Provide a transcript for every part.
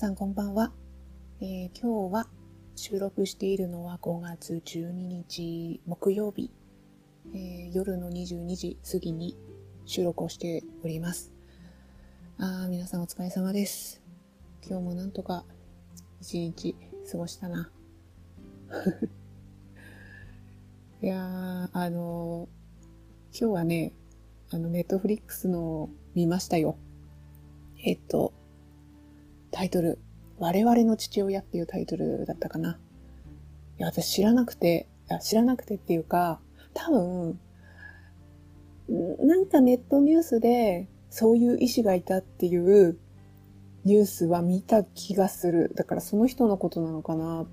さんこんばんは、えー、今日は収録しているのは5月12日木曜日、えー、夜の22時過ぎに収録をしております。あ皆さんお疲れ様です。今日もなんとか一日過ごしたな。いやー、あのー、今日はね、あの、ネットフリックスの見ましたよ。えっと、タイトル、我々の父親っていうタイトルだったかな。いや、私知らなくて、いや知らなくてっていうか、多分、なんかネットニュースでそういう医師がいたっていうニュースは見た気がする。だからその人のことなのかなっ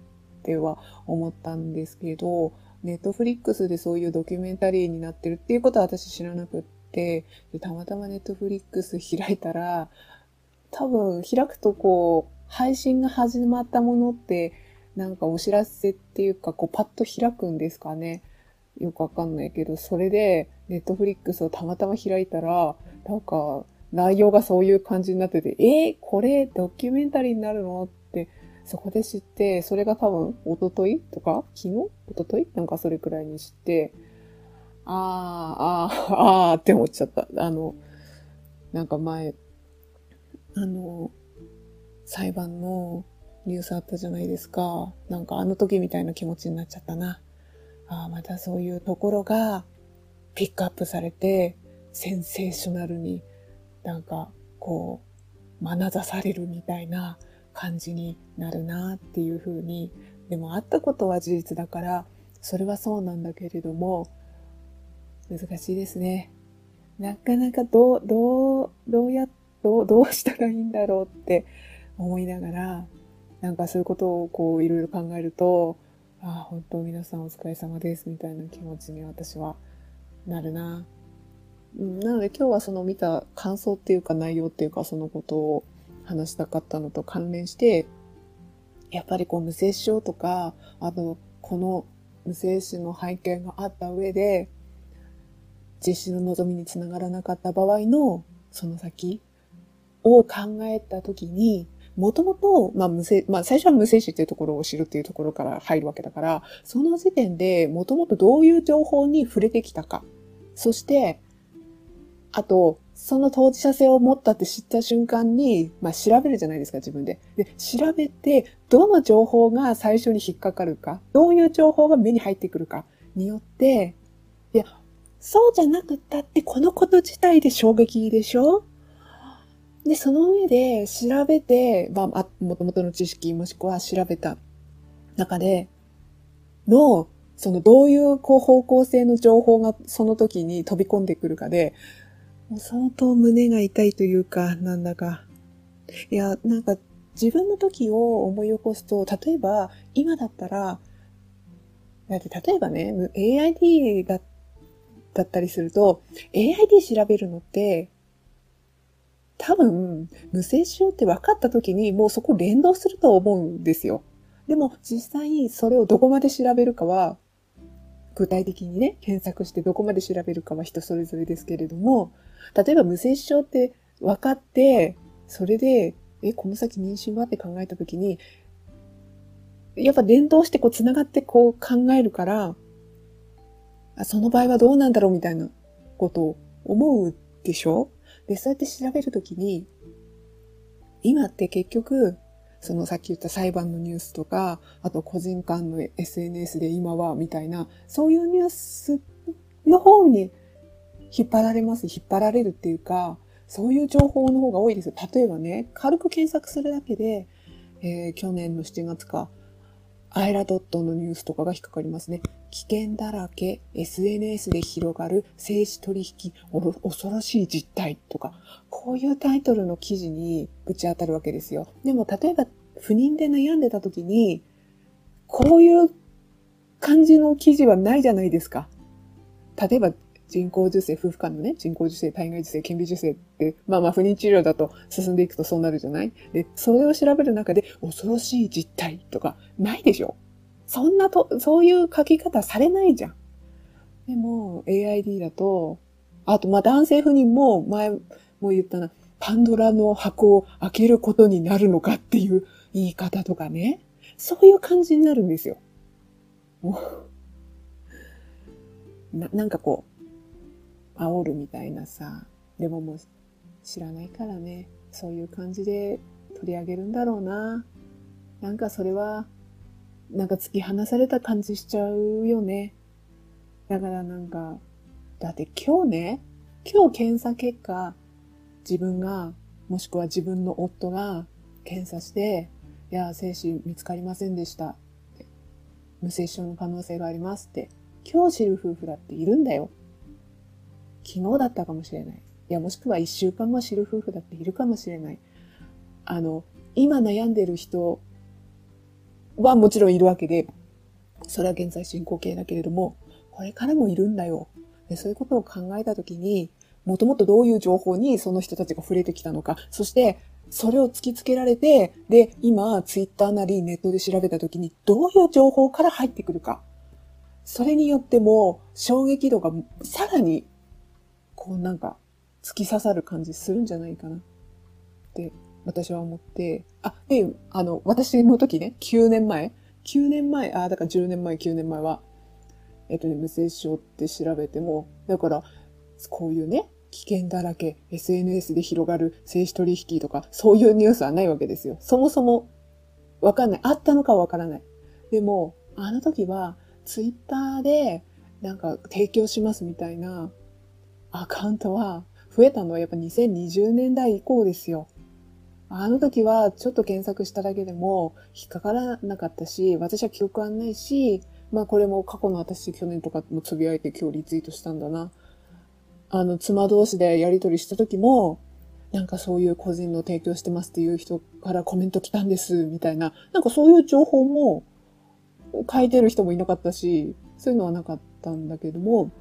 ては思ったんですけど、ネットフリックスでそういうドキュメンタリーになってるっていうことは私知らなくって、でたまたまネットフリックス開いたら、多分開くとこう、配信が始まったものって、なんかお知らせっていうか、こうパッと開くんですかね。よくわかんないけど、それで、ネットフリックスをたまたま開いたら、なんか、内容がそういう感じになってて、えー、これドキュメンタリーになるのって、そこで知って、それが多分、おとといとか昨日？おとといなんかそれくらいに知って、あー、あー、あーって思っちゃった。あの、なんか前、あの、裁判のニュースあったじゃないですか。なんかあの時みたいな気持ちになっちゃったな。ああ、またそういうところがピックアップされて、センセーショナルになんかこう、眼差されるみたいな感じになるなっていうふうに、でも会ったことは事実だから、それはそうなんだけれども、難しいですね。なかなかどう、どう、どうやっどう、どうしたらいいんだろうって思いながら、なんかそういうことをこういろいろ考えると、ああ、本当皆さんお疲れ様ですみたいな気持ちに私はなるな。うん、なので今日はその見た感想っていうか内容っていうかそのことを話したかったのと関連して、やっぱりこう無精子症とか、あとこの無精子の背景があった上で、実施の望みにつながらなかった場合のその先を考えたときに、もともと、まあ、無精、まあ、最初は無精子っていうところを知るっていうところから入るわけだから、その時点でもともとどういう情報に触れてきたか。そして、あと、その当事者性を持ったって知った瞬間に、まあ、調べるじゃないですか、自分で。で、調べて、どの情報が最初に引っかかるか、どういう情報が目に入ってくるかによって、いや、そうじゃなくったって、このこと自体で衝撃でしょ？で、その上で調べて、まあ、もともとの知識もしくは調べた中での、そのどういうこう方向性の情報がその時に飛び込んでくるかで、もう相当胸が痛いというか、なんだか。いや、なんか自分の時を思い起こすと、例えば今だったら、だって例えばね、AID だだったりすると、AID 調べるのって、多分、無精子症って分かった時にもうそこ連動すると思うんですよ。でも実際それをどこまで調べるかは、具体的にね、検索してどこまで調べるかは人それぞれですけれども、例えば無精子症って分かって、それで、え、この先妊娠はって考えた時に、やっぱ連動してこう繋がってこう考えるから、あその場合はどうなんだろうみたいなことを思うでしょ？で、そうやって調べるときに、今って結局、そのさっき言った裁判のニュースとか、あと個人間の SNS で今はみたいな、そういうニュースの方に引っ張られます。引っ張られるっていうか、そういう情報の方が多いです。例えばね、軽く検索するだけで、えー、去年の7月か、アイラドットのニュースとかが引っかかりますね。危険だらけ、SNS で広がる政治取引、恐ろしい実態とか、こういうタイトルの記事にぶち当たるわけですよ。でも、例えば不妊で悩んでた時に、こういう感じの記事はないじゃないですか。例えば、人工授精、夫婦間のね、人工授精、体外受精、顕微授精って、まあまあ不妊治療だと進んでいくとそうなるじゃない？で、それを調べる中で恐ろしい実態とかないでしょ？そんなと、そういう書き方されないじゃん。でも AID だと、あとまあ男性不妊も前も言ったな、パンドラの箱を開けることになるのかっていう言い方とかね。そういう感じになるんですよ。な、なんかこう、煽るみたいなさ。でももう知らないからね。そういう感じで取り上げるんだろうな。なんかそれは、なんか突き放された感じしちゃうよね。だからなんか、だって今日ね、今日検査結果、自分が、もしくは自分の夫が検査して、いや、精子見つかりませんでした。無精子症の可能性がありますって、今日知る夫婦だっているんだよ。昨日だったかもしれない。いや、もしくは一週間後知る夫婦だっているかもしれない。あの、今悩んでる人はもちろんいるわけで、それは現在進行形だけれども、これからもいるんだよ。でそういうことを考えたときに、もともとどういう情報にその人たちが触れてきたのか、そしてそれを突きつけられて、で、今、ツイッターなりネットで調べたときに、どういう情報から入ってくるか。それによっても、衝撃度がさらに、こうなんか、突き刺さる感じするんじゃないかな。って私は思って、あ、で、あの、私の時ね、9年前、9年前、あ、だから10年前、9年前は、えっとね、無精子症って調べても、だから、こういうね、危険だらけ、SNS で広がる精子取引とか、そういうニュースはないわけですよ。そもそも、わかんない。あったのかわからない。でも、あの時は、ツイッターで、なんか、提供しますみたいなアカウントは、増えたのはやっぱ2020年代以降ですよ。あの時はちょっと検索しただけでも引っかからなかったし、私は記憶はないし、まあこれも過去の私去年とかもつぶやいて今日リツイートしたんだな。あの、妻同士でやりとりした時も、なんかそういう個人の提供してますっていう人からコメント来たんです、みたいな。なんかそういう情報も書いてる人もいなかったし、そういうのはなかったんだけども、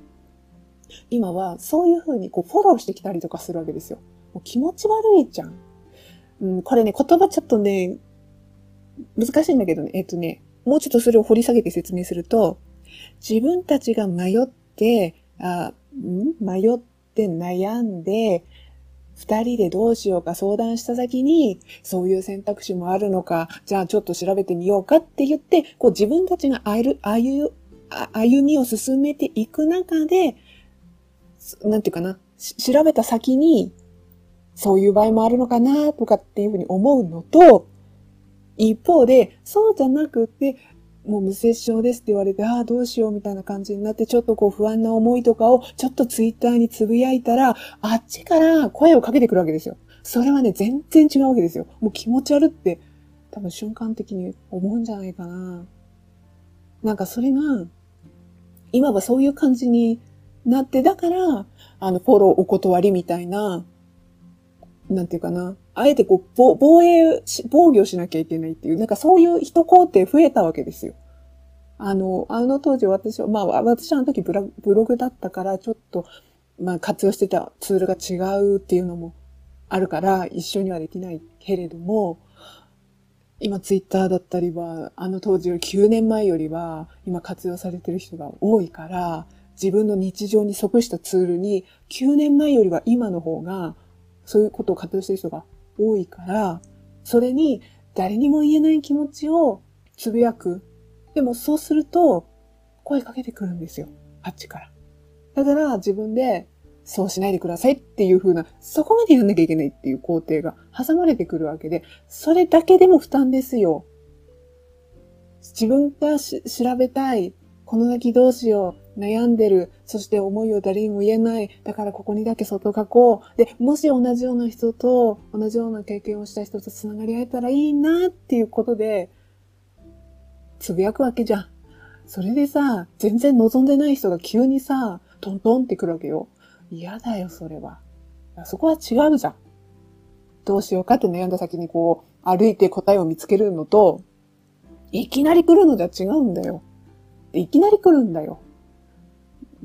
今はそういうふうにこうフォローしてきたりとかするわけですよ。もう気持ち悪いじゃん。うん、これね、言葉ちょっとね、難しいんだけどね、えっとね、もうちょっとそれを掘り下げて説明すると、自分たちが迷って、あん？迷って悩んで、二人でどうしようか相談した先に、そういう選択肢もあるのか、じゃあちょっと調べてみようかって言って、こう自分たちが歩歩歩みを進めていく中で、なんていうかな、調べた先に、そういう場合もあるのかなとかっていうふうに思うのと、一方で、そうじゃなくて、もう無接症ですって言われて、ああ、どうしようみたいな感じになって、ちょっとこう不安な思いとかをちょっとツイッターにつぶやいたら、あっちから声をかけてくるわけですよ。それはね、全然違うわけですよ。もう気持ち悪って、多分瞬間的に思うんじゃないかな。なんかそれが、今はそういう感じになって、だから、あの、フォローお断りみたいな、なんていうかな。あえてこう、防衛し防御しなきゃいけないっていう、なんかそういう人工程増えたわけですよ。あの、あの当時私は、まあ私はあの時ブログだったからちょっと、まあ活用してたツールが違うっていうのもあるから一緒にはできないけれども、今ツイッターだったりは、あの当時より9年前よりは今活用されてる人が多いから、自分の日常に即したツールに9年前よりは今の方がそういうことを活用している人が多いから、それに誰にも言えない気持ちをつぶやく。でもそうすると声かけてくるんですよ。あっちから。だから自分でそうしないでくださいっていう風な、そこまでやんなきゃいけないっていう工程が挟まれてくるわけで、それだけでも負担ですよ。自分が調べたい。この先どうしよう。悩んでる。そして思いを誰にも言えない。だからここにだけ外書こう。で、もし同じような人と、同じような経験をした人と繋がり合えたらいいなっていうことで、つぶやくわけじゃん。それでさ、全然望んでない人が急にさ、トントンってくるわけよ。嫌だよ、それは。そこは違うじゃん。どうしようかって悩んだ先にこう、歩いて答えを見つけるのと、いきなり来るのじゃ違うんだよ。いきなり来るんだよ。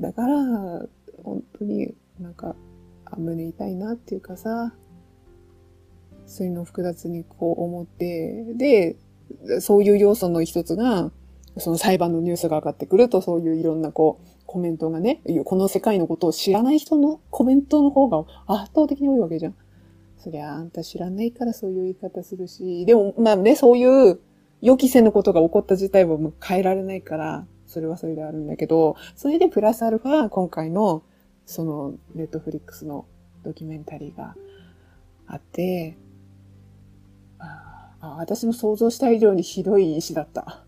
だから、本当になんか、あ胸痛いなっていうかさ、そういうのを複雑にこう思って、で、そういう要素の一つが、その裁判のニュースが上がってくると、そういういろんなこう、コメントがね、この世界のことを知らない人のコメントの方が圧倒的に多いわけじゃん。そりゃあんた知らないからそういう言い方するし、でもまあね、そういう予期せぬことが起こった自体はもう変えられないから、それはそれであるんだけど、それでプラスアルファ、今回の、その、ネットフリックスのドキュメンタリーがあって、あ私の想像した以上にひどい石だった。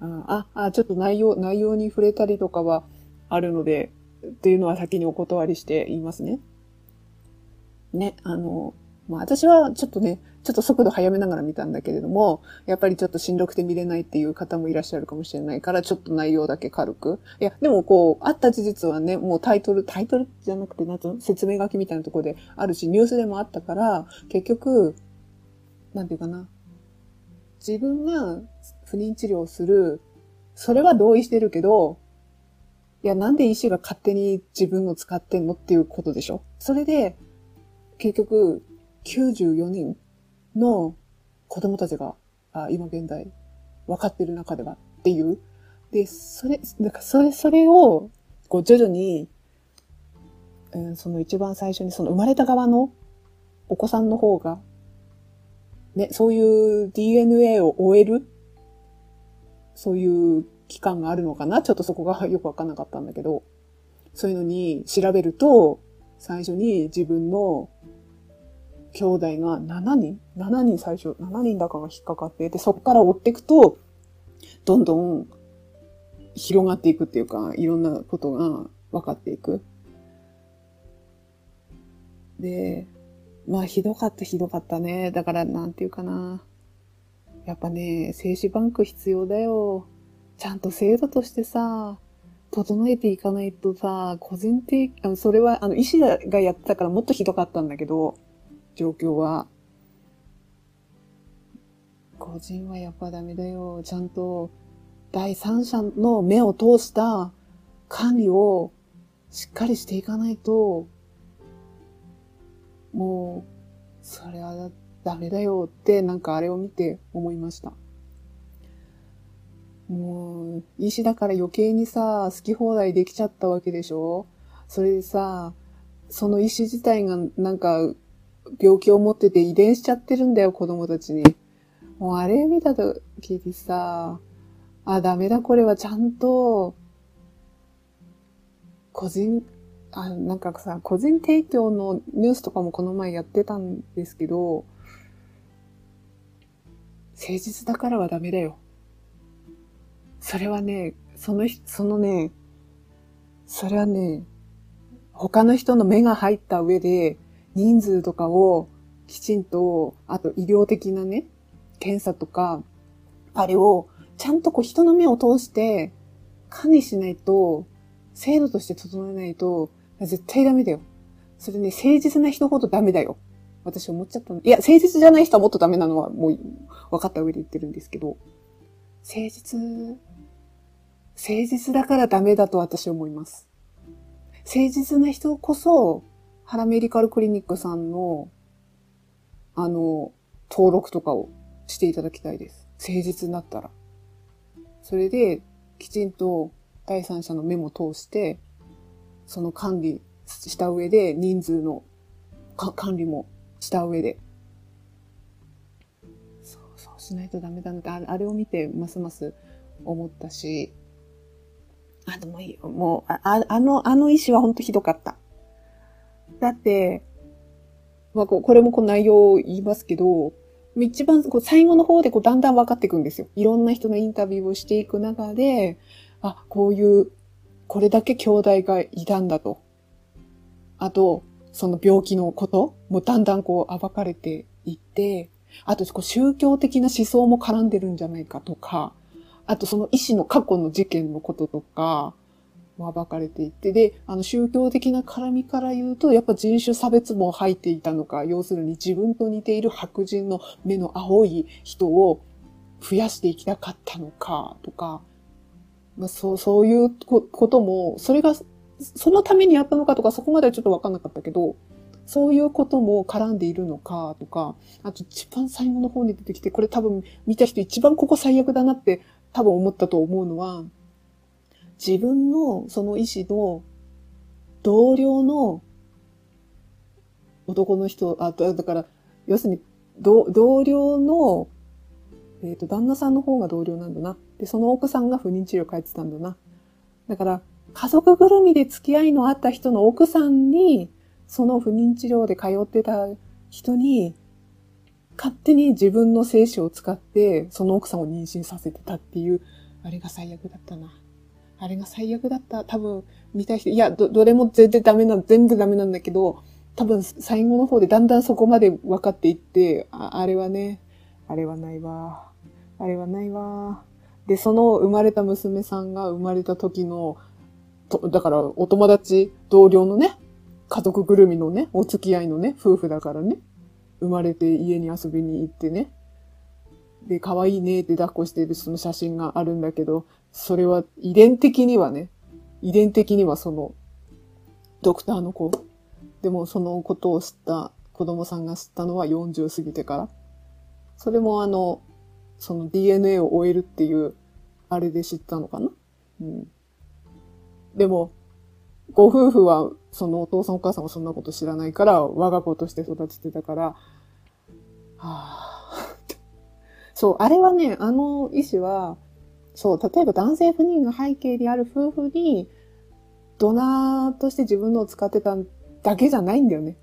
ああ、ちょっと内容、内容に触れたりとかはあるので、っていうのは先にお断りして言いますね。ね、あの、まあ私はちょっとね、ちょっと速度速めながら見たんだけれども、やっぱりちょっとしんどくて見れないっていう方もいらっしゃるかもしれないから、ちょっと内容だけ軽く。いや、でもこう、あった事実はね、もうタイトル、タイトルじゃなくて、なんと説明書きみたいなところであるし、ニュースでもあったから、結局、なんていうかな。自分が不妊治療をする、それは同意してるけど、いや、なんで医師が勝手に自分を使ってんのっていうことでしょ？それで、結局、94人の子供たちが、あ今現在、分かってる中ではっていう。で、それ、なんかそれ、それを、こう徐々に、うん、その一番最初にその生まれた側のお子さんの方が、ね、そういう DNA を終える、そういう期間があるのかな？ちょっとそこがよくわかんなかったんだけど、そういうのに調べると、最初に自分の兄弟が7人 ?7 人最初、7人だかが引っかかって、で、そこから追っていくと、どんどん広がっていくっていうか、いろんなことが分かっていく。で、まあ、ひどかったひどかったね。だから、なんていうかな。やっぱね、精子バンク必要だよ。ちゃんと制度としてさ、整えていかないとさ、個人的、それは、あの、医師がやってたからもっとひどかったんだけど、状況は。個人はやっぱダメだよ。ちゃんと第三者の目を通した管理をしっかりしていかないと、もう、それはダメだよってなんかあれを見て思いました。もう、医師だから余計にさ、好き放題できちゃったわけでしょ？それでさ、その医師自体がなんか病気を持ってて遺伝しちゃってるんだよ、子供たちに。もうあれ見たときにさ、あ、ダメだ、これはちゃんと、個人、あ、なんかさ、個人提供のニュースとかもこの前やってたんですけど、誠実だからはダメだよ。それはね、その、そのね、それはね、他の人の目が入った上で、人数とかをきちんと、あと医療的なね、検査とか、あれをちゃんとこう人の目を通して管理しないと、制度として整えないと、絶対ダメだよ。それね、誠実な人ほどダメだよ。私思っちゃったの。いや、誠実じゃない人はもっとダメなのはもう分かった上で言ってるんですけど、誠実、誠実だからダメだと私は思います。誠実な人こそ、ハラメディカルクリニックさんの、あの、登録とかをしていただきたいです。誠実になったら。それで、きちんと第三者の目も通して、その管理した上で、人数の管理もした上で。そう、そうしないとダメだなって、あれを見てますます思ったし、あ、でもいいよ。もう、ああの、あの医師は本当ひどかった。だって、まあ、これもこう内容を言いますけど、一番こう最後の方でこうだんだん分かっていくんですよ。いろんな人のインタビューをしていく中で、あ、こういう、これだけ兄弟がいたんだと。あと、その病気のこともだんだんこう暴かれていって、あとこう宗教的な思想も絡んでるんじゃないかとか、あとその医師の過去の事件のこととか、暴かれていて、で、あの宗教的な絡みから言うと、やっぱ人種差別も入っていたのか、要するに自分と似ている白人の目の青い人を増やしていきたかったのか、とか、まあ、そう、そういうことも、それが、そのためにやったのかとか、そこまではちょっとわかんなかったけど、そういうことも絡んでいるのかとか、あと一番最後の方に出てきて、これ多分見た人一番ここ最悪だなって多分思ったと思うのは、自分のその意思の同僚の男の人、あ、だから、要するに、同僚の、えっ、と、旦那さんの方が同僚なんだな。で、その奥さんが不妊治療書いてたんだな。だから、家族ぐるみで付き合いのあった人の奥さんに、その不妊治療で通ってた人に、勝手に自分の精子を使って、その奥さんを妊娠させてたっていう、あれが最悪だったな。あれが最悪だった。多分、見たい人、いや、ど、どれも全然ダメな、全部ダメなんだけど、多分、最後の方でだんだんそこまで分かっていって、ああれはね、あれはないわ。あれはないわ。で、その生まれた娘さんが生まれた時の、とだから、お友達、同僚のね、家族ぐるみのね、お付き合いのね、夫婦だからね、生まれて家に遊びに行ってね、で、可愛いねって抱っこしてるその写真があるんだけど、それは遺伝的にはね、遺伝的にはその、ドクターの子。でもそのことを知った子供さんが知ったのは40過ぎてから。それもあの、その DNA を終えるっていう、あれで知ったのかな？うん。でも、ご夫婦は、そのお父さんお母さんはそんなこと知らないから、我が子として育ててたから、はあ、そう、あれはね、あの医師は、そう、例えば男性不妊が背景にある夫婦に、ドナーとして自分のを使ってただけじゃないんだよね。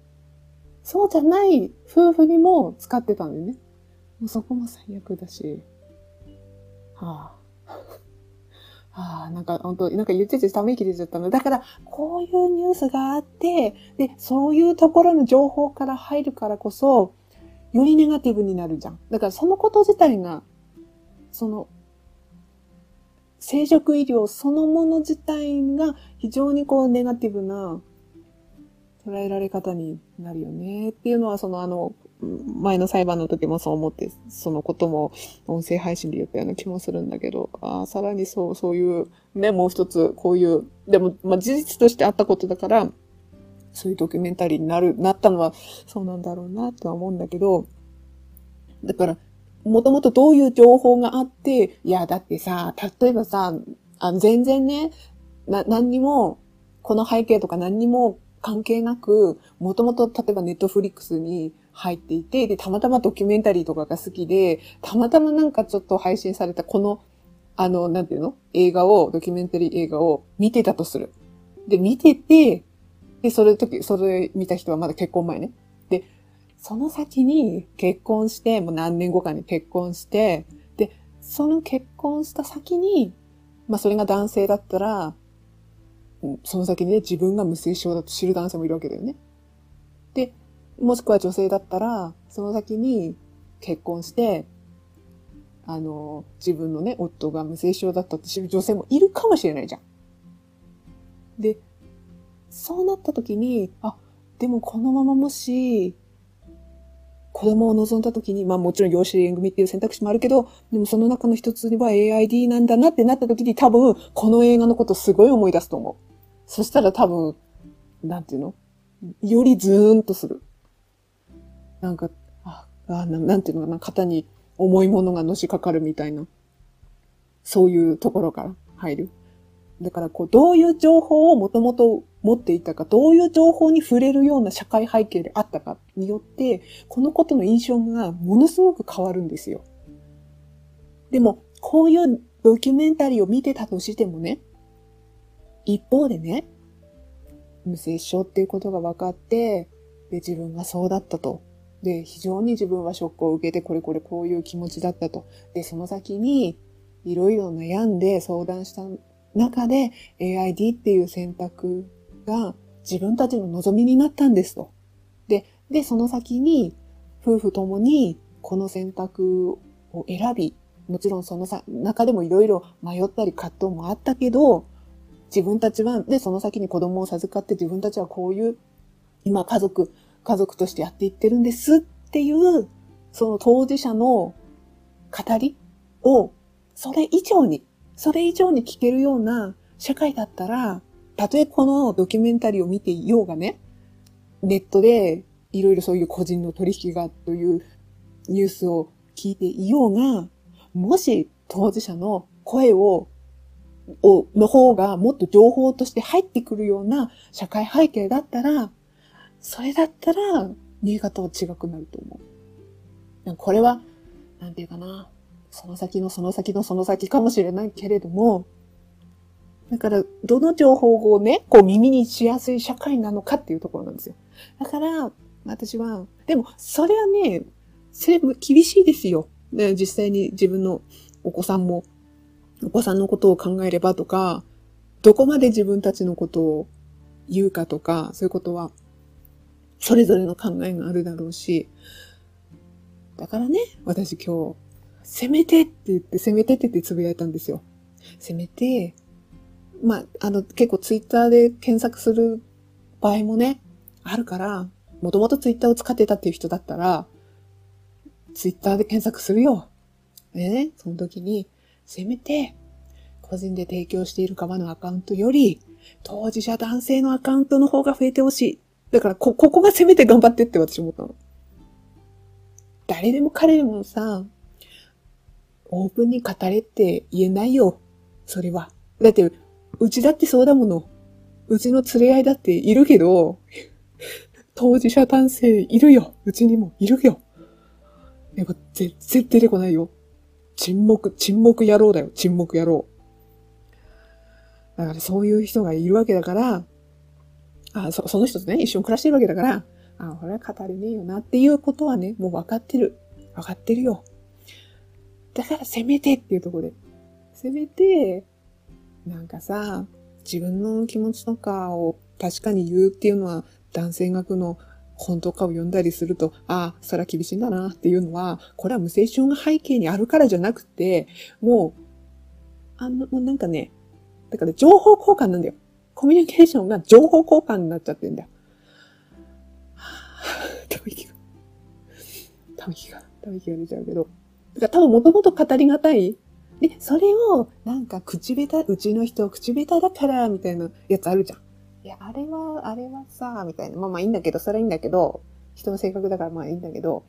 そうじゃない夫婦にも使ってたんだよね。もうそこも最悪だし。はあ。はあ、なんか本当なんか言っててため息出ちゃったの。だから、こういうニュースがあって、で、そういうところの情報から入るからこそ、よりネガティブになるじゃん。だからそのこと自体が、その、生殖医療そのもの自体が非常にこうネガティブな捉えられ方になるよねっていうのはそのあの前の裁判の時もそう思ってそのことも音声配信で言ったような気もするんだけどああさらにそうそういうねもう一つこういうでも、まあ、事実としてあったことだからそういうドキュメンタリーになるなったのはそうなんだろうなとは思うんだけどだからもともとどういう情報があって、いや、だってさ、例えばさ、あの全然ね、な、何にも、この背景とか何にも関係なく、もともと例えばネットフリックスに入っていて、で、たまたまドキュメンタリーとかが好きで、たまたまなんかちょっと配信されたこの、あの、なんていうの？映画を、ドキュメンタリー映画を見てたとする。で、見てて、で、それ時、それ見た人はまだ結婚前ね。で、その先に結婚して、もう何年後かに結婚して、で、その結婚した先に、まあそれが男性だったら、その先にね、自分が無精子症だと知る男性もいるわけだよね。で、もしくは女性だったら、その先に結婚して、あの、自分のね、夫が無精子症だったって知る女性もいるかもしれないじゃん。で、そうなった時に、あ、でもこのままもし、子供を望んだ時に、まあもちろん養子縁組っていう選択肢もあるけど、でもその中の一つには AID なんだなってなった時に多分、この映画のことすごい思い出すと思う。そしたら多分、なんていうの？よりズーンとする。なんか、あ、あななんていうのかな、肩に重いものがのしかかるみたいな。そういうところから入る。だから、こう、どういう情報をもともと持っていたか、どういう情報に触れるような社会背景であったかによって、このことの印象がものすごく変わるんですよ。でも、こういうドキュメンタリーを見てたとしてもね、一方でね、無精子症っていうことが分かって、で、自分がそうだったと。で、非常に自分はショックを受けて、これこれこういう気持ちだったと。で、その先に、いろいろ悩んで相談した中で AID っていう選択が自分たちの望みになったんですと。で、で、その先に夫婦ともにこの選択を選び、もちろんそのさ中でもいろいろ迷ったり葛藤もあったけど、自分たちは、で、その先に子供を授かって自分たちはこういう、今家族、家族としてやっていってるんですっていう、その当事者の語りを、それ以上に、それ以上に聞けるような社会だったら、たとえこのドキュメンタリーを見ていようがね、ネットでいろいろそういう個人の取引がというニュースを聞いていようが、もし当事者の声を、を、の方がもっと情報として入ってくるような社会背景だったら、それだったら、見え方は違くなると思う。これは、なんていうかな。その先のその先のその先かもしれないけれども、だから、どの情報をね、こう耳にしやすい社会なのかっていうところなんですよ。だから、私は、でも、それはね、それも厳しいですよ。ね、実際に自分のお子さんも、お子さんのことを考えればとか、どこまで自分たちのことを言うかとか、そういうことは、それぞれの考えがあるだろうし、だからね、私今日、せめてって言って、せめてって言ってつぶやいたんですよ。せめて、まあ、あの、結構ツイッターで検索する場合もね、あるから、もともとツイッターを使ってたっていう人だったら、ツイッターで検索するよ。でね、その時に、せめて、個人で提供している側のアカウントより、当事者男性のアカウントの方が増えてほしい。だから、こ、ここがせめて頑張ってって私思ったの。誰でも彼でもさ、オープンに語れって言えないよ。それは。だって、うちだってそうだもの。うちの連れ合いだっているけど、当事者男性いるよ。うちにもいるよ。やっぱ全然出てこないよ。沈黙、沈黙野郎だよ。沈黙野郎。だからそういう人がいるわけだから、あそその人とね、一緒に暮らしてるわけだから、あこれは語れねえよなっていうことはね、もう分かってる。分かってるよ。だからせめてっていうところで。せめて、なんかさ、自分の気持ちとかを確かに言うっていうのは男性学の本とかを読んだりすると、ああ、それは厳しいんだなっていうのは、これは無精症が背景にあるからじゃなくて、もう、あの、もうなんかね、だから情報交換なんだよ。コミュニケーションが情報交換になっちゃってんだよ。ため息が、ため息が、ため息が出ちゃうけど。だから多分もともと語りがたい。で、それを、なんか口下手、うちの人口下手だから、みたいなやつあるじゃん。いや、あれは、あれはさ、みたいな。まあまあいいんだけど、それはいいんだけど、人の性格だからまあいいんだけど、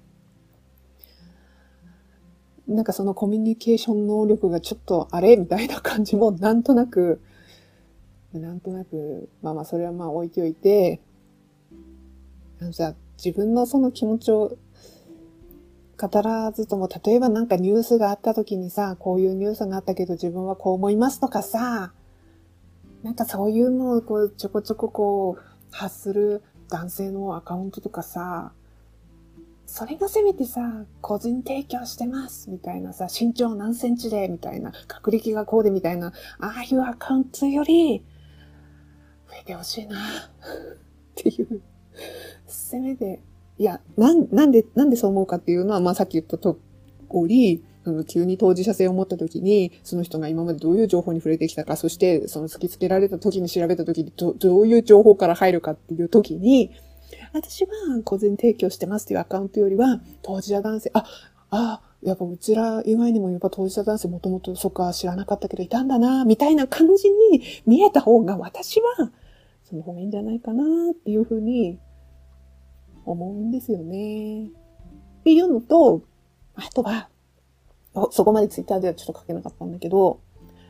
なんかそのコミュニケーション能力がちょっとあれみたいな感じもなんとなく、なんとなく、まあまあそれはまあ置いておいて、あのさ、自分のその気持ちを語らずとも、例えばなんかニュースがあった時にさ、こういうニュースがあったけど自分はこう思いますとかさ、なんかそういうのをこうちょこちょここう発する男性のアカウントとかさ、それがせめてさ、個人提供してます、みたいなさ、身長何センチで、みたいな、学歴がこうで、みたいな、ああいうアカウントより、増えてほしいな、っていう。せめて、いや、なん、なんで、なんでそう思うかっていうのは、まあさっき言った通り、急に当事者性を持った時に、その人が今までどういう情報に触れてきたか、そしてその突きつけられた時に調べた時にど、どういう情報から入るかっていう時に、私は個人提供してますっていうアカウントよりは、当事者男性、あ、あ、やっぱうちら以外にもやっぱ当事者男性もともとそっか知らなかったけどいたんだな、みたいな感じに見えた方が私はその方がいいんじゃないかなっていうふうに思うんですよね。っていうのと、あとは、そこまでツイッターではちょっと書けなかったんだけど、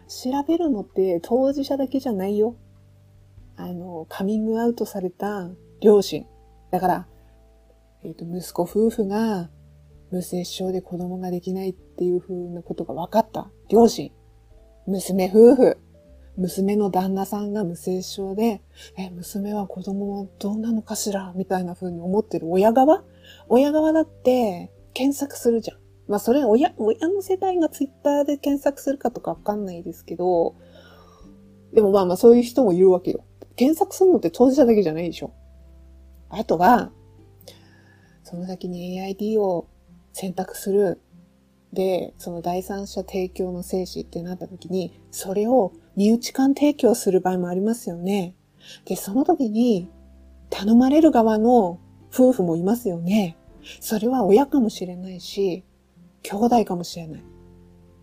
調べるのって当事者だけじゃないよ。あの、カミングアウトされた両親。だから、えっ、ー、と、息子夫婦が無接症で子供ができないっていう風なことが分かった両親。娘夫婦。娘の旦那さんが無接症で、え、娘は子供はどうなのかしらみたいな風に思ってる親側？親側だって検索するじゃん。まあそれ親、親の世代がツイッターで検索するかとかわかんないですけど、でもまあまあそういう人もいるわけよ。検索するのって当事者だけじゃないでしょ。あとは、その先に AID を選択する。で、その第三者提供の精子ってなった時に、それを身内間提供する場合もありますよね。で、その時に、頼まれる側の夫婦もいますよね。それは親かもしれないし、兄弟かもしれない。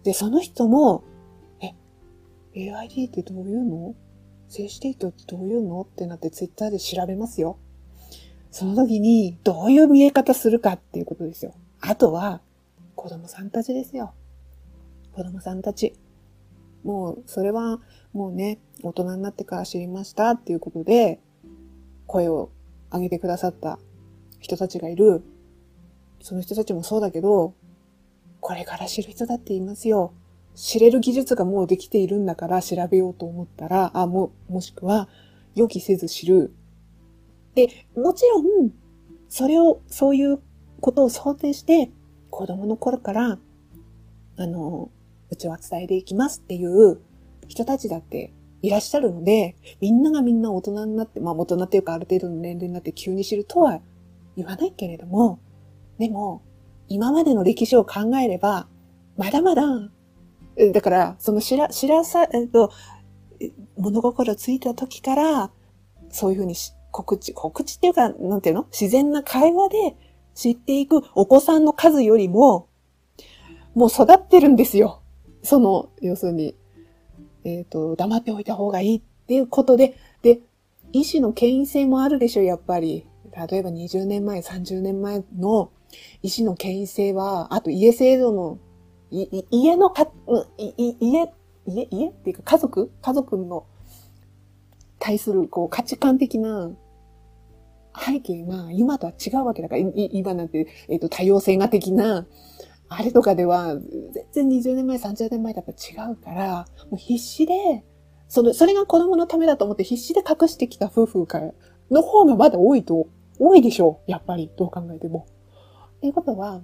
で、その人も、え、AID ってどういうの？精子提供ってどういうの？ってなってツイッターで調べますよ。その時にどういう見え方するかっていうことですよ。あとは、子供さんたちですよ。子供さんたち。もう、それは、もうね、大人になってから知りましたっていうことで、声を挙げてくださった人たちがいる。その人たちもそうだけど、これから知る人だっていますよ。知れる技術がもうできているんだから調べようと思ったら、あ、も、もしくは予期せず知る。で、もちろん、それを、そういうことを想定して、子供の頃から、あの、うちは伝えていきますっていう人たちだっていらっしゃるので、みんながみんな大人になって、まあ大人っていうかある程度の年齢になって急に知るとは言わないけれども、でも、今までの歴史を考えれば、まだまだ、だから、その知ら、知らさ、えっと、物心ついた時から、そういうふうに告知、告知っていうか、なんていうの？自然な会話で知っていくお子さんの数よりも、もう育ってるんですよ。その、要するに、えっ、ー、と、黙っておいた方がいいっていうことで、で、医師の権威性もあるでしょ、やっぱり。例えば20年前、30年前の医師の権威性は、あと家制度の、い家のか、家、家、家っていうか家族？家族の対するこう価値観的な背景が今とは違うわけだから、今なんて、えっ、ー、と、多様性が的な、あれとかでは、全然20年前、30年前だと違うから、もう必死で、その、それが子供のためだと思って必死で隠してきた夫婦から、の方がまだ多いと、多いでしょう。やっぱり、どう考えても。っていうことは、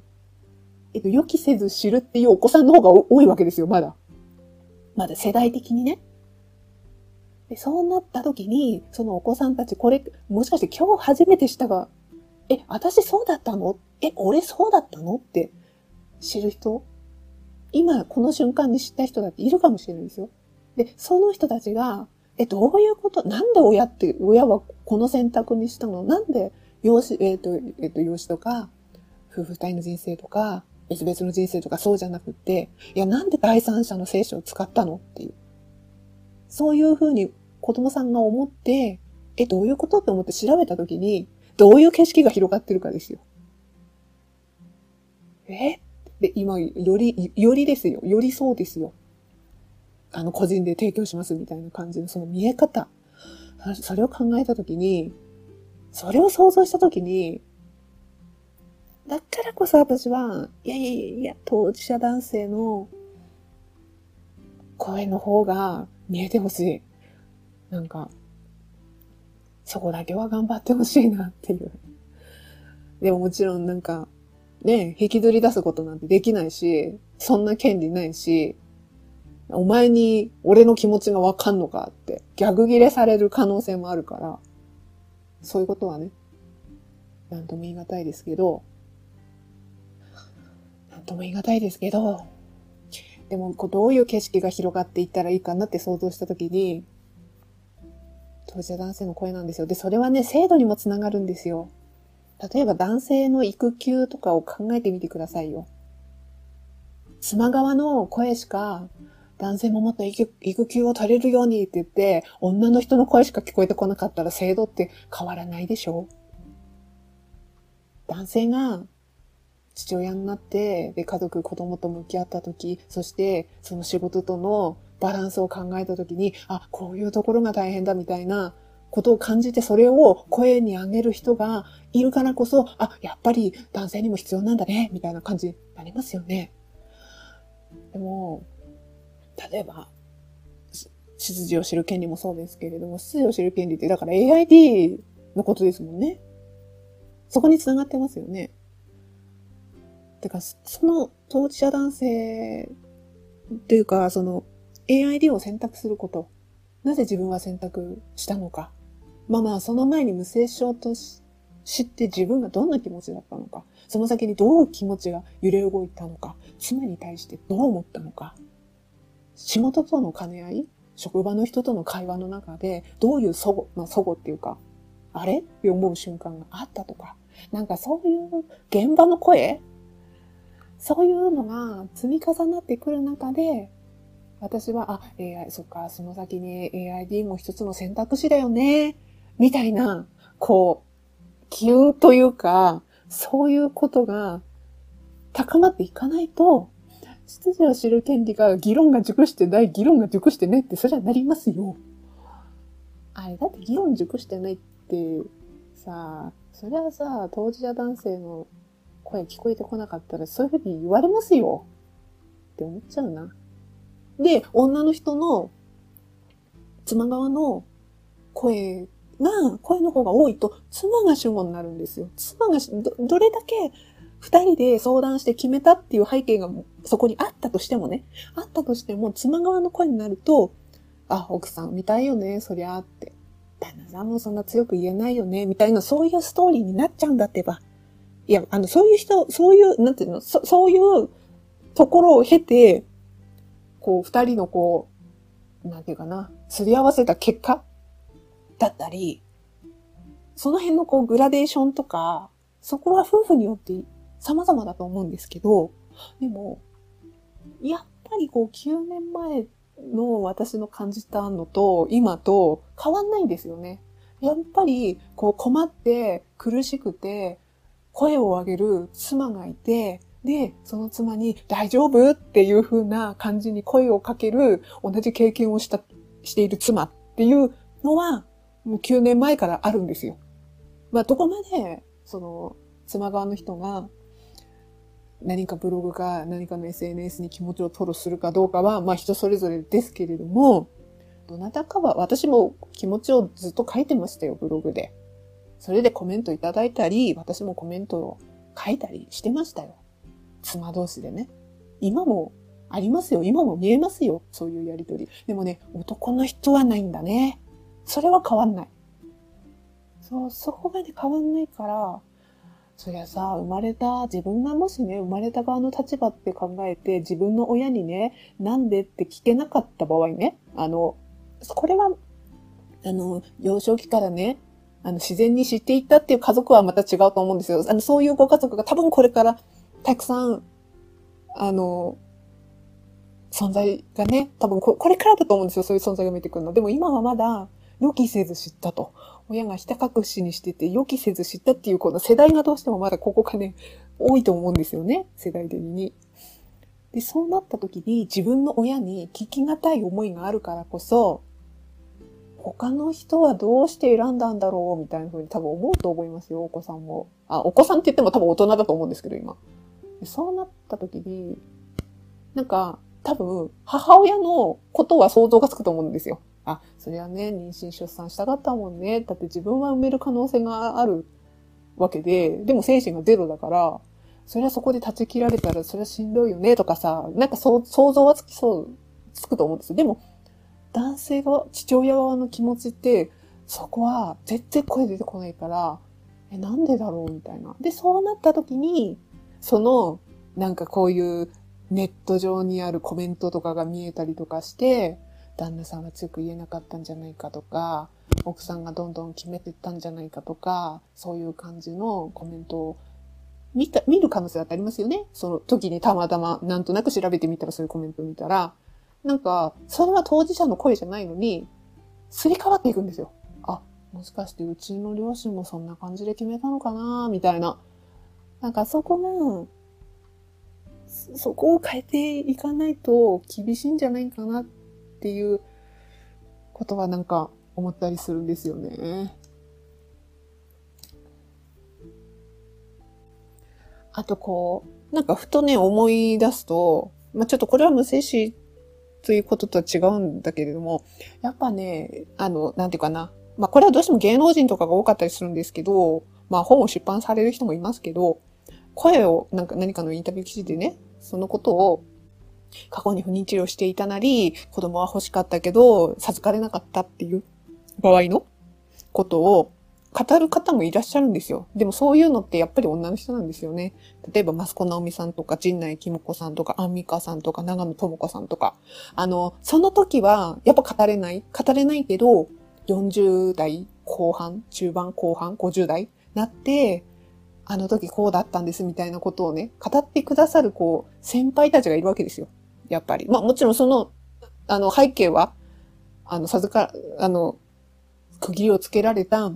えっと、予期せず知るっていうお子さんの方が多いわけですよ、まだ。まだ世代的にね。で、そうなった時に、そのお子さんたち、これ、もしかして今日初めて知ったが、え、私そうだったの？え、俺そうだったの？って知る人今、この瞬間に知った人だっているかもしれないですよ。で、その人たちが、え、どういうこと？なんで親って、親はこの選択にしたの？なんで養子、えっ、ー、と、えっ、ー、と、養子とか、夫婦二人の人生とか、別々の人生とかそうじゃなくって、いや、なんで第三者の聖書を使ったの？っていう。そういうふうに子供さんが思って、え、どういうことって思って調べたときに、どういう景色が広がってるかですよ。え？で、今、より、よりですよ。よりそうですよ。あの、個人で提供しますみたいな感じの、その見え方。それを考えたときに、それを想像したときに、だからこそ私は、いやいやいや、当事者男性の声の方が見えてほしい。なんか、そこだけは頑張ってほしいなっていう。でももちろんなんか、ね、引きずり出すことなんてできないし、そんな権利ないし、お前に俺の気持ちがわかんのかって逆ギレされる可能性もあるから、そういうことはね、なんとも言い難いですけど、なんとも言い難いですけど、でも、こう、どういう景色が広がっていったらいいかなって想像したときに、当事者男性の声なんですよ。で、それはね、制度にもつながるんですよ。例えば男性の育休とかを考えてみてくださいよ。妻側の声しか、男性ももっと育休を取れるようにって言って、女の人の声しか聞こえてこなかったら制度って変わらないでしょ男性が父親になって、で、家族、子供と向き合った時、そしてその仕事とのバランスを考えた時に、あ、こういうところが大変だみたいなことを感じて、それを声に上げる人がいるからこそ、あ、やっぱり男性にも必要なんだね、みたいな感じになりますよね。でも、例えば、出自を知る権利もそうですけれども、出自を知る権利ってだから AID のことですもんね。そこに繋がってますよね。てか、その当事者男性っていうか、その AID を選択すること。なぜ自分は選択したのか。まあまあ、その前に無声症と知って自分がどんな気持ちだったのか。その先にどう気持ちが揺れ動いたのか。妻に対してどう思ったのか。仕事との兼ね合い職場の人との会話の中で、どういう祖母、まあ祖母っていうか、あれ？って思う瞬間があったとか。なんかそういう現場の声？そういうのが積み重なってくる中で、私は、あ、AI、そっか、その先に AID も一つの選択肢だよね、みたいな、こう、機運というか、そういうことが高まっていかないと、出自を知る権利が議論が熟してない、議論が熟してないって、それはなりますよ。あれ、だって議論熟してないって、さあ、それはさ、当事者男性の声聞こえてこなかったらそういうふうに言われますよって思っちゃうな。で、女の人の妻側の声が、声の方が多いと、妻が主語になるんですよ。妻がど、どれだけ二人で相談して決めたっていう背景がそこにあったとしてもね、あったとしても、妻側の声になると、あ、奥さん見たいよね、そりゃあって。旦那さんもそんな強く言えないよね、みたいな、そういうストーリーになっちゃうんだってば。いや、あの、そういう人、そういう、なんていうの、そそういうところを経て、こう、二人のこう、なんていうかな、すり合わせた結果だったり、その辺のこう、グラデーションとか、そこは夫婦によって様々だと思うんですけど、でも、やっぱりこう、9年前の私の感じたのと、今と変わんないんですよね。やっぱり、こう困って苦しくて、声を上げる妻がいて、で、その妻に大丈夫？っていう風な感じに声をかける同じ経験をした、している妻っていうのは、もう9年前からあるんですよ。まあ、どこまで、その、妻側の人が何かブログか何かの SNS に気持ちを吐露するかどうかは、まあ人それぞれですけれども、どなたかは、私も気持ちをずっと書いてましたよ、ブログで。それでコメントいただいたり、私もコメントを書いたりしてましたよ。妻同士でね。今もありますよ。今も見えますよ。そういうやりとり。でもね、男の人はないんだね。それは変わんない。そう、そこがね、変わんないから、そりゃさ、生まれた、自分がもしね、生まれた側の立場って考えて、自分の親にね、なんでって聞けなかった場合ね、あの、これは、あの、幼少期からね、あの、自然に知っていったっていう家族はまた違うと思うんですよ。あの、そういうご家族が多分これからたくさん、あの、存在がね、多分これからだと思うんですよ。そういう存在が見てくるの。でも今はまだ予期せず知ったと。親がひた隠しにしてて予期せず知ったっていうこの世代がどうしてもまだここがね、多いと思うんですよね。世代的に。で、そうなった時に自分の親に聞きがたい思いがあるからこそ、他の人はどうして選んだんだろうみたいな風に多分思うと思いますよ、お子さんも。あ、お子さんって言っても多分大人だと思うんですけど、今。そうなった時に、なんか、多分、母親のことは想像がつくと思うんですよ。あ、それはね、妊娠出産したかったもんね。だって自分は産める可能性があるわけで、でも精神がゼロだから、それはそこで断ち切られたらそれはしんどいよねとかさ、なんか想像はつきそう、つくと思うんですよ。でも、男性側、父親側の気持ちって、そこは絶対声出てこないから、え、なんでだろう？みたいな。で、そうなった時に、その、なんかこういうネット上にあるコメントとかが見えたりとかして、旦那さんが強く言えなかったんじゃないかとか、奥さんがどんどん決めてったんじゃないかとか、そういう感じのコメントを見た、見る可能性だってありますよね。その時にたまたまなんとなく調べてみたらそういうコメント見たら、なんか、それは当事者の声じゃないのに、すり替わっていくんですよ。あ、もしかしてうちの両親もそんな感じで決めたのかなみたいな。なんかそこが、そこを変えていかないと厳しいんじゃないかなっていうことはなんか思ったりするんですよね。あとこう、なんかふとね思い出すと、まあ、ちょっとこれは無精子ということとは違うんだけれども、やっぱね、あの、なんていうかな。まあ、これはどうしても芸能人とかが多かったりするんですけど、まあ、本を出版される人もいますけど、声を、なんか何かのインタビュー記事でね、そのことを過去に不妊治療していたなり、子供は欲しかったけど、授かれなかったっていう場合のことを語る方もいらっしゃるんですよ。でもそういうのってやっぱり女の人なんですよね。例えば、マスコナオミさんとか、陣内キムコさんとか、アンミカさんとか、長野智子さんとか。あの、その時は、やっぱ語れない。語れないけど、40代後半、中盤後半、50代なって、あの時こうだったんですみたいなことをね、語ってくださる、こう、先輩たちがいるわけですよ。やっぱり。まあもちろんその、あの背景は、あの、授か、あの、区切りをつけられた、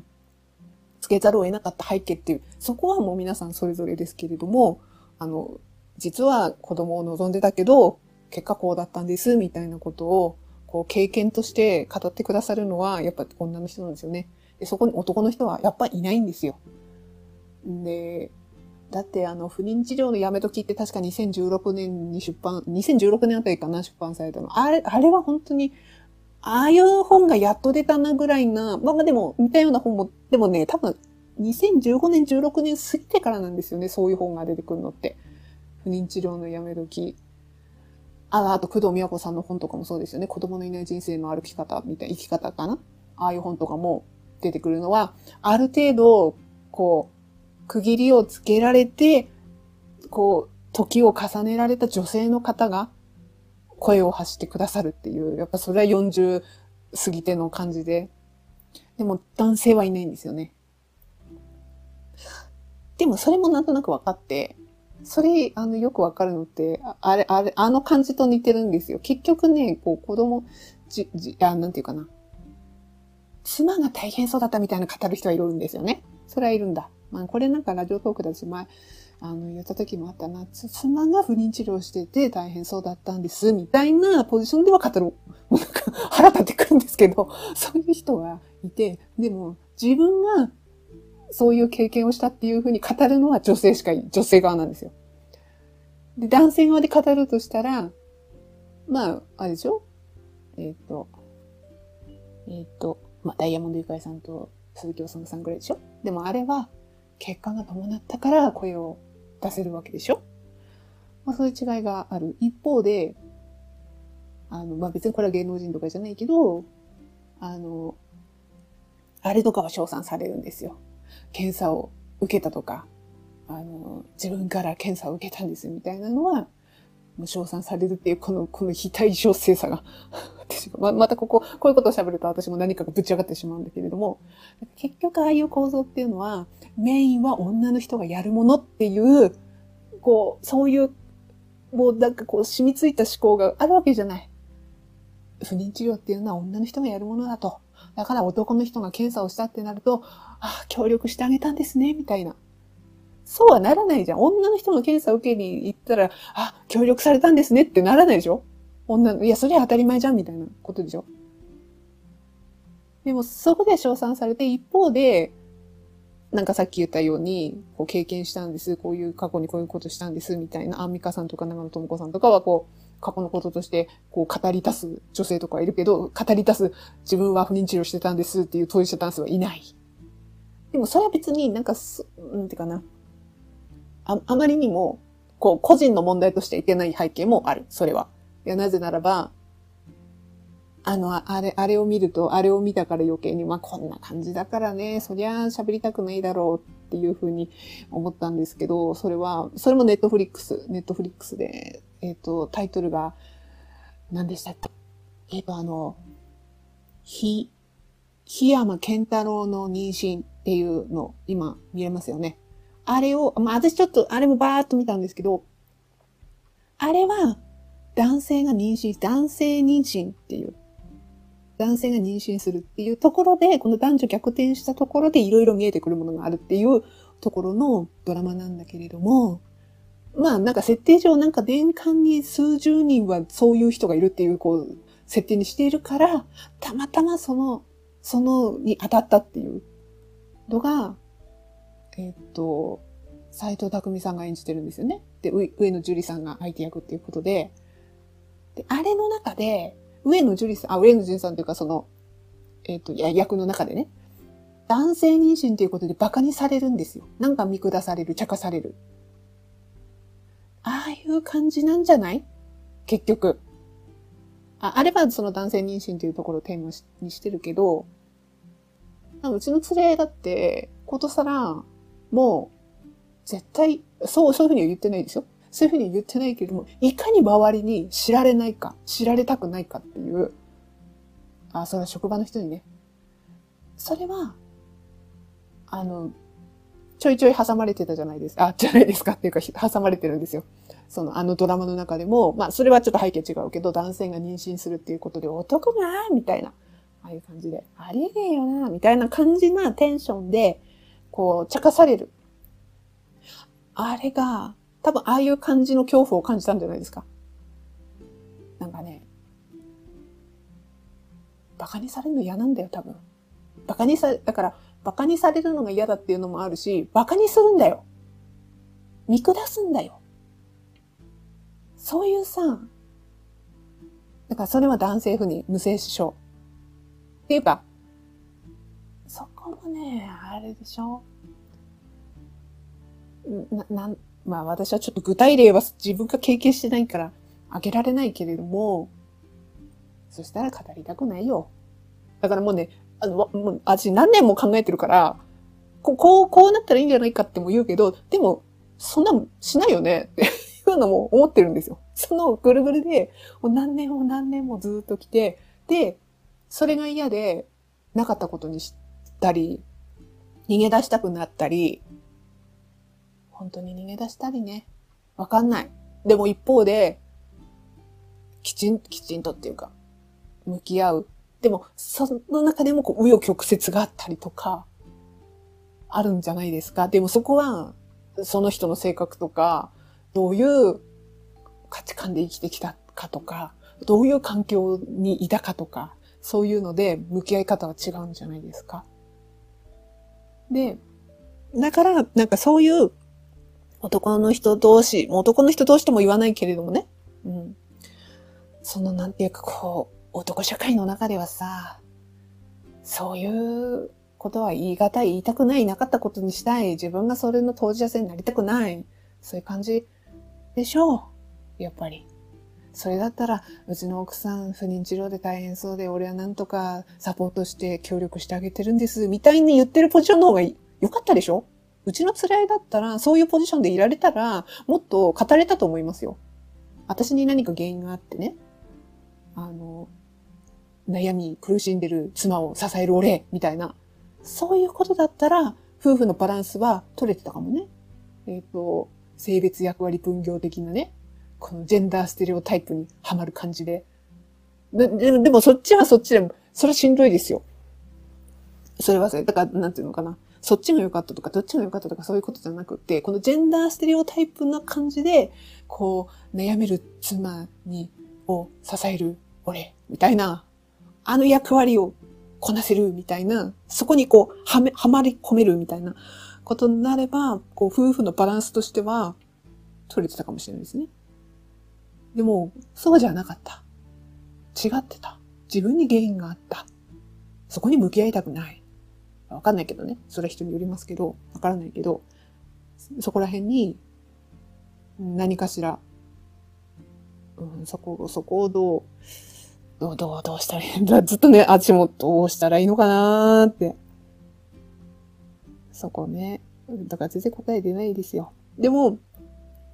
つけざるを得なかった背景っていう、そこはもう皆さんそれぞれですけれども、あの、実は子供を望んでたけど、結果こうだったんです、みたいなことを、こう経験として語ってくださるのは、やっぱ女の人なんですよね。で、そこに男の人はやっぱりいないんですよ。で、だってあの、不妊治療のやめ時って確か2016年に出版、2016年あたりかな、出版されたの。あれ、あれは本当に、ああいう本がやっと出たなぐらいな、まあでも似たような本も、でもね、多分2015年、16年過ぎてからなんですよね、そういう本が出てくるのって。不妊治療のやめ時。あ、あと、工藤美和子さんの本とかもそうですよね。子供のいない人生の歩き方みたいな、生き方かなああいう本とかも出てくるのは、ある程度、こう、区切りをつけられて、こう、時を重ねられた女性の方が声を発してくださるっていう、やっぱそれは40過ぎての感じで。でも男性はいないんですよね。でもそれもなんとなく分かって、それ、あの、よくわかるのって、あれ、あれ、あの感じと似てるんですよ。結局ね、こう、子供、じ、じ、あ、なんていうかな。妻が大変そうだったみたいな語る人はいるんですよね。それはいるんだ。まあ、これなんかラジオトークだし、前、あの、言った時もあったな。妻が不妊治療してて大変そうだったんです、みたいなポジションでは語る。腹立ってくるんですけど、そういう人がいて、でも自分がそういう経験をしたっていうふうに語るのは女性しかい、女性側なんですよ。で、男性側で語るとしたら、まあ、あれでしょ？えっ、ー、と、えっ、ー、と、まあ、ダイヤモンドユカイさんと鈴木おさむさんぐらいでしょ？でもあれは、結果が伴ったから声を出せるわけでしょ？まあ、そういう違いがある。一方で、あの、まあ、別にこれは芸能人とかじゃないけど、あの、あれとかは称賛されるんですよ。検査を受けたとか、あの、自分から検査を受けたんですみたいなのは、もう称賛されるっていう、この、この非対称性さがま、またここ、こういうことを喋ると私も何かがぶち上がってしまうんだけれども、結局ああいう構造っていうのは、メインは女の人がやるものっていう、こう、そういう、もうなんかこう染みついた思考があるわけじゃない。不妊治療っていうのは女の人がやるものだと。だから男の人が検査をしたってなると、ああ、協力してあげたんですね、みたいな。そうはならないじゃん。女の人の検査を受けに行ったら、あ、協力されたんですねってならないでしょ女の、いや、それは当たり前じゃんみたいなことでしょ？でも、そこで称賛されて、一方で、なんかさっき言ったように、こう経験したんです。こういう過去にこういうことしたんです。みたいな、アンミカさんとか長野智子さんとかは、こう、過去のこととして、こう語り出す女性とかいるけど、語り出す自分は不妊治療してたんですっていう当事者男性はいない。でもそれは別になんか、すなんていうかな。あ、あまりにも、こう、個人の問題としていけない背景もある。それは。いや、なぜならば、あの、あれ、あれを見ると、あれを見たから余計に、まあ、こんな感じだからね、そりゃ喋りたくないだろうっていうふうに思ったんですけど、それは、それもネットフリックス、ネットフリックスで、えっ、ー、と、タイトルが、何でしたっけ？えっ、ー、と、あの、ひ、檜山健太郎の妊娠っていうの、今見れますよね。あれを、まあ、私ちょっと、あれもバーっと見たんですけど、あれは、男性が妊娠、男性妊娠っていう、男性が妊娠するっていうところで、この男女逆転したところでいろいろ見えてくるものがあるっていうところのドラマなんだけれども、まあなんか設定上なんか年間に数十人はそういう人がいるっていうこう設定にしているから、たまたまその、そのに当たったっていうのが、えっ、と、斎藤匠さんが演じてるんですよね。で、上野樹里さんが相手役っていうことで、で、あれの中で、上野樹里さん、あ、上野樹里さんというかその、えっ、と、や、役の中でね、男性妊娠ということで馬鹿にされるんですよ。なんか見下される、茶化される。ああいう感じなんじゃない？結局。あ、あればその男性妊娠というところをテーマにしてるけど、うちの連れだって、ことさら、もう、絶対、そう、そういうふうには言ってないですよ。そういうふうに言ってないけれども、いかに周りに知られないか、知られたくないかっていう、あ、それは職場の人にね。それは、あの、ちょいちょい挟まれてたじゃないですか。あ、じゃないですかっていうか、挟まれてるんですよ。その、あのドラマの中でも、まあ、それはちょっと背景違うけど、男性が妊娠するっていうことで、男がみたいな、ああいう感じで、ありえねえよなみたいな感じなテンションで、こう、茶化される。あれが、多分ああいう感じの恐怖を感じたんじゃないですか。なんかね、馬鹿にされるの嫌なんだよ、多分。バカにさ、だから、バカにされるのが嫌だっていうのもあるし、バカにするんだよ。見下すんだよ。そういうさ、だからそれは男性不妊、無精子症。っていうか、そこもね、あれでしょな、なん、まあ私はちょっと具体例は自分が経験してないからあげられないけれども、そしたら語りたくないよ。だからもうね、あの、もう、私何年も考えてるから、こう、こう、なったらいいんじゃないかっても言うけど、でも、そんなしないよねっていうのも思ってるんですよ。そのぐるぐるで、もう何年も何年もずっと来て、で、それが嫌で、なかったことにしたり、逃げ出したくなったり、本当に逃げ出したりね。わかんない。でも一方で、きちん、きちんとっていうか、向き合う。でも、その中でもこう、紆余曲折があったりとか、あるんじゃないですか。でもそこは、その人の性格とか、どういう価値観で生きてきたかとか、どういう環境にいたかとか、そういうので向き合い方は違うんじゃないですか。で、だから、なんかそういう男の人同士、もう男の人同士とも言わないけれどもね。うん。そのなんていうかこう、男社会の中ではさ、そういうことは言い難い、言いたくない、なかったことにしたい、自分がそれの当事者性になりたくない、そういう感じでしょう。やっぱり。それだったら、うちの奥さん不妊治療で大変そうで、俺はなんとかサポートして協力してあげてるんです、みたいに言ってるポジションの方が良かったでしょ？うちの辛いだったら、そういうポジションでいられたら、もっと語れたと思いますよ。私に何か原因があってね、あの、悩み、苦しんでる妻を支える俺、みたいな。そういうことだったら、夫婦のバランスは取れてたかもね。えっ、ー、と、性別役割分業的なね。このジェンダーステレオタイプにはまる感じで。でででもそっちはそっちでも、それはしんどいですよ。それはそれ、だから、なんていうのかな。そっちが良かったとか、どっちが良かったとか、そういうことじゃなくて、このジェンダーステレオタイプな感じで、こう、悩める妻に、を支える俺、みたいな、あの役割をこなせるみたいな、そこにこう、はめ、はまり込めるみたいなことになれば、こう、夫婦のバランスとしては、取れてたかもしれないですね。でも、そうじゃなかった。違ってた。自分に原因があった。そこに向き合いたくない。わかんないけどね。それは人によりますけど、わからないけど、そこら辺に何かしら、うん、そこ、そこをどう、どう、どう、どうしたらいい？んだ。ずっとね、あっちもどうしたらいいのかなーって。そこね。だから全然答え出ないですよ。でも、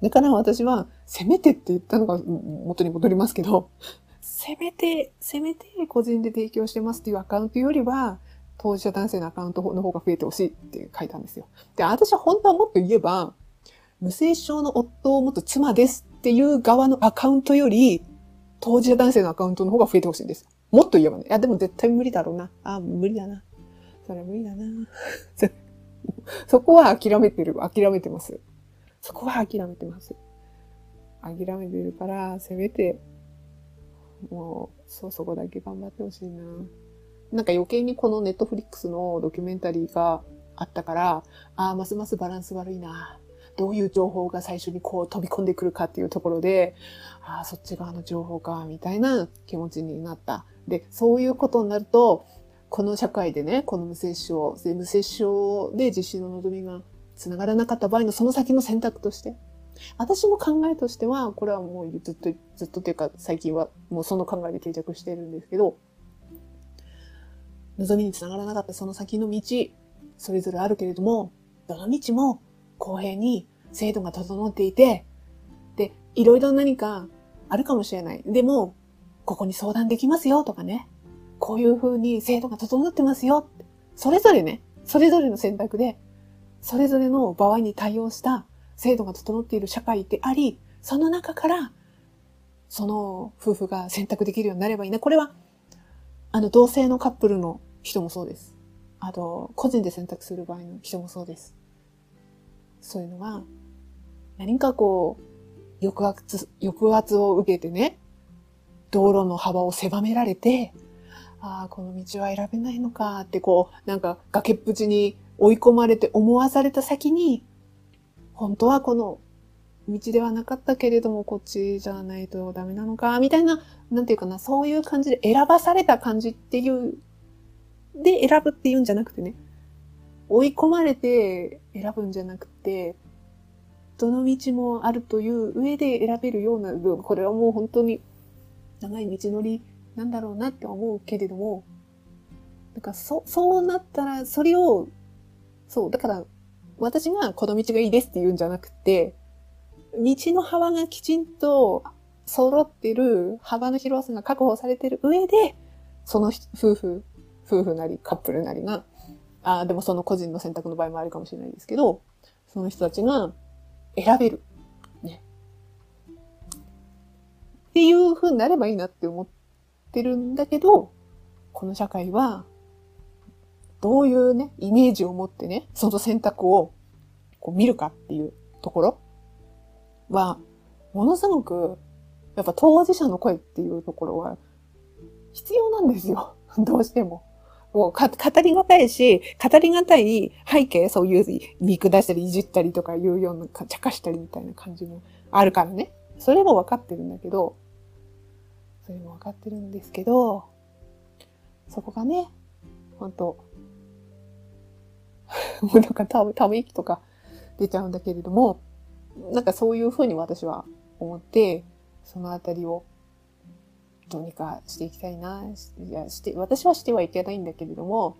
だから私は、せめてって言ったのが元に戻りますけど、せめて、せめて個人で提供してますっていうアカウントよりは、当事者男性のアカウントの方が増えてほしいって書いたんですよ。で、私は本当はもっと言えば、無精子症の夫を持つ妻ですっていう側のアカウントより、当事者男性のアカウントの方が増えてほしいんです。もっと言えばね。いや、でも絶対無理だろうな。あ、無理だな。それ無理だな。そこは諦めてる。諦めてます。そこは諦めてます。諦めてるから、せめて、もう、そう、そこだけ頑張ってほしいな。なんか余計にこのネットフリックスのドキュメンタリーがあったから、ああ、ますますバランス悪いな。どういう情報が最初にこう飛び込んでくるかっていうところで、ああ、そっち側の情報か、みたいな気持ちになった。で、そういうことになると、この社会でね、この無接症、無接症で実施の望みが繋がらなかった場合のその先の選択として、私の考えとしては、これはもうずっと、ずっとっていうか最近はもうその考えで定着してるんですけど、望みにつながらなかったその先の道、それぞれあるけれども、どの道も公平に制度が整っていて、で、いろいろ何かあるかもしれない。でも、ここに相談できますよとかね。こういう風に制度が整ってますよ。それぞれね、それぞれの選択でそれぞれの場合に対応した制度が整っている社会であり、その中から、その夫婦が選択できるようになればいいな。これは、あの、同性のカップルの人もそうです。あと、個人で選択する場合の人もそうです。そういうのは、何かこう、抑圧、抑圧を受けてね、道路の幅を狭められて、ああ、この道は選べないのかってこう、なんか崖っぷちに追い込まれて思わされた先に、本当はこの道ではなかったけれども、こっちじゃないとダメなのか、みたいな、なんていうかな、そういう感じで選ばされた感じっていう、で選ぶっていうんじゃなくてね、追い込まれて選ぶんじゃなくて、どの道もあるという上で選べるような、これはもう本当に長い道のりなんだろうなって思うけれども、だかそ、そうなったら、それを、そう、だから、私がこの道がいいですって言うんじゃなくて、道の幅がきちんと揃ってる幅の広さが確保されてる上で、その夫婦、夫婦なりカップルなりが、あでもその個人の選択の場合もあるかもしれないですけど、その人たちが選べる。ね。っていう風になればいいなって思ってるんだけど、この社会は、どういうね、イメージを持ってね、その選択をこう見るかっていうところは、ものすごく、やっぱ当事者の声っていうところは必要なんですよ。どうしても。もう語りがたいし、語りがたい背景、そういう見下したりいじったりとかいうような、茶化したりみたいな感じもあるからね。それも分かってるんだけど、それも分かってるんですけど、そこがね、ほんと、も うなんかたため息とか出ちゃうんだけれども、なんかそういうふうに私は思って、そのあたりをどうにかしていきたいな。いや、して、私はしてはいけないんだけれども、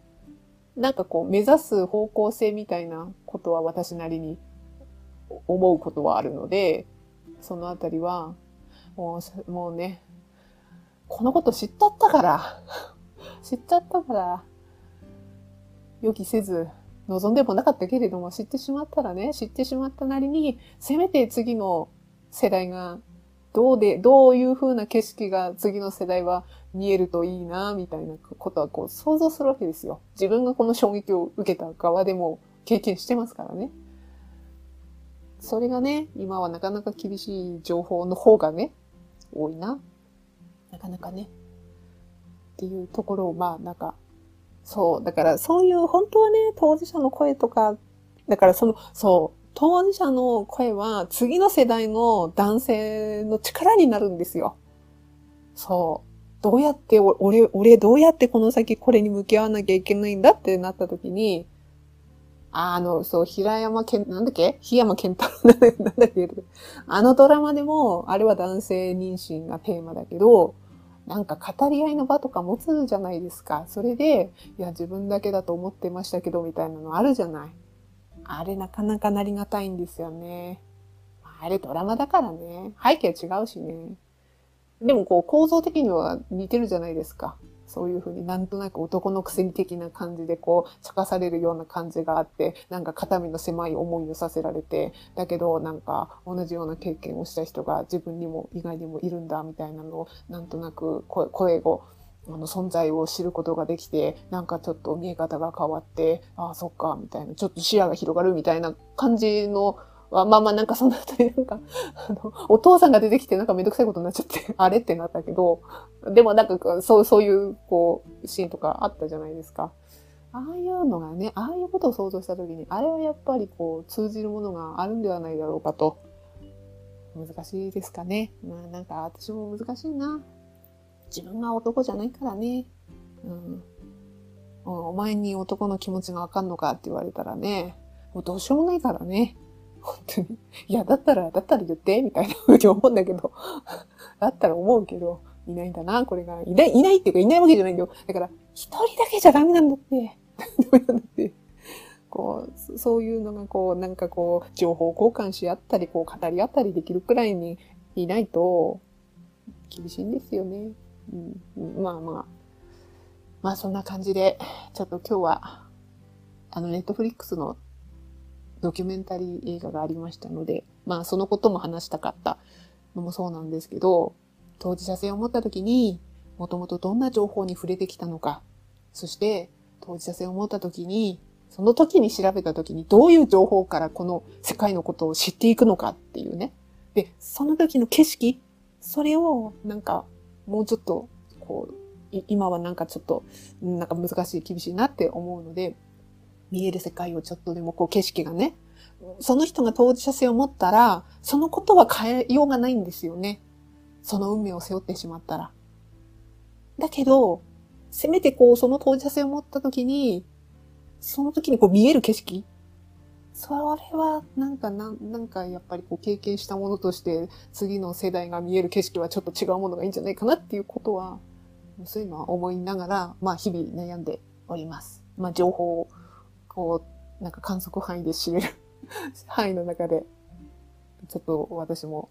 なんかこう、目指す方向性みたいなことは私なりに思うことはあるので、そのあたりは、もう、もうね、このこと知っちゃったから、知っちゃったから、予期せず、望んでもなかったけれども、知ってしまったらね、知ってしまったなりに、せめて次の世代がどうで、どういう風な景色が次の世代は見えるといいな、みたいなことはこう想像するわけですよ。自分がこの衝撃を受けた側でも経験してますからね。それがね、今はなかなか厳しい情報の方がね、多いな。なかなかね。っていうところを、まあなんか、そう、だからそういう本当はね、当事者の声とか、だからその、そう、当事者の声は次の世代の男性の力になるんですよ。そう。どうやって、俺、俺どうやってこの先これに向き合わなきゃいけないんだってなった時に、あの、そう、平山健、なんだっけ？檜山健太郎 なんだっけ？あのドラマでも、あれは男性妊娠がテーマだけど、なんか語り合いの場とか持つじゃないですか。それで、いや、自分だけだと思ってましたけど、みたいなのあるじゃない。あれなかなかなりがたいんですよね。あれドラマだからね。背景違うしね。でもこう構造的には似てるじゃないですか。そういうふうになんとなく男のくせに的な感じでこう、茶化されるような感じがあって、なんか肩身の狭い思いをさせられて、だけどなんか同じような経験をした人が自分にも意外にもいるんだみたいなのをなんとなく声をあの存在を知ることができて、なんかちょっと見え方が変わって、ああ、そっか、みたいな、ちょっと視野が広がるみたいな感じの、まあまあなんかその後になんか、あの、お父さんが出てきてなんかめんどくさいことになっちゃって、あれってなったけど、でもなんかそう、そういう、こう、シーンとかあったじゃないですか。ああいうのがね、ああいうことを想像したときに、あれはやっぱりこう、通じるものがあるんではないだろうかと。難しいですかね。まあなんか私も難しいな。自分が男じゃないからね。うん。お前に男の気持ちがわかんのかって言われたらね、もうどうしようもないからね。本当に。いや、だったら、だったら言って、みたいな風に思うんだけど。だったら思うけど、いないんだな、これが。いない、いないっていうか、いないわけじゃないんだよ。だから、一人だけじゃダメなんだって。ダメなんだって。こう、そういうのがこう、なんかこう、情報交換し合ったり、こう、語り合ったりできるくらいにいないと、厳しいんですよね。うん、まあまあ。まあそんな感じで、ちょっと今日は、あの、ネットフリックスのドキュメンタリー映画がありましたので、まあそのことも話したかったのもそうなんですけど、当事者性を持った時に、もともとどんな情報に触れてきたのか、そして当事者性を持った時に、その時に調べた時にどういう情報からこの世界のことを知っていくのかっていうね。で、その時の景色、それをなんかもうちょっと、こう、今はなんかちょっと、なんか難しい、厳しいなって思うので、見える世界をちょっとでもこう景色がね、その人が当事者性を持ったら、そのことは変えようがないんですよね。その運命を背負ってしまったら。だけど、せめてこう、その当事者性を持った時に、その時にこう見える景色それは、なんか、なんなんかやっぱりこう経験したものとして、次の世代が見える景色はちょっと違うものがいいんじゃないかなっていうことは、そういうのは思いながら、まあ日々悩んでおります。まあ情報を、こう、なんか観測範囲で知れる 範囲の中で、ちょっと私も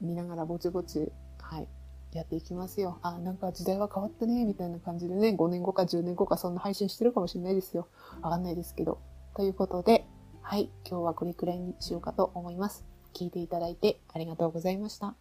見ながらぼちぼち、はい、やっていきますよ。あ、なんか時代は変わったね、みたいな感じでね、5年後か10年後かそんな配信してるかもしれないですよ。わかんないですけど。ということで、はい、今日はこれくらいにしようかと思います。聞いていただいてありがとうございました。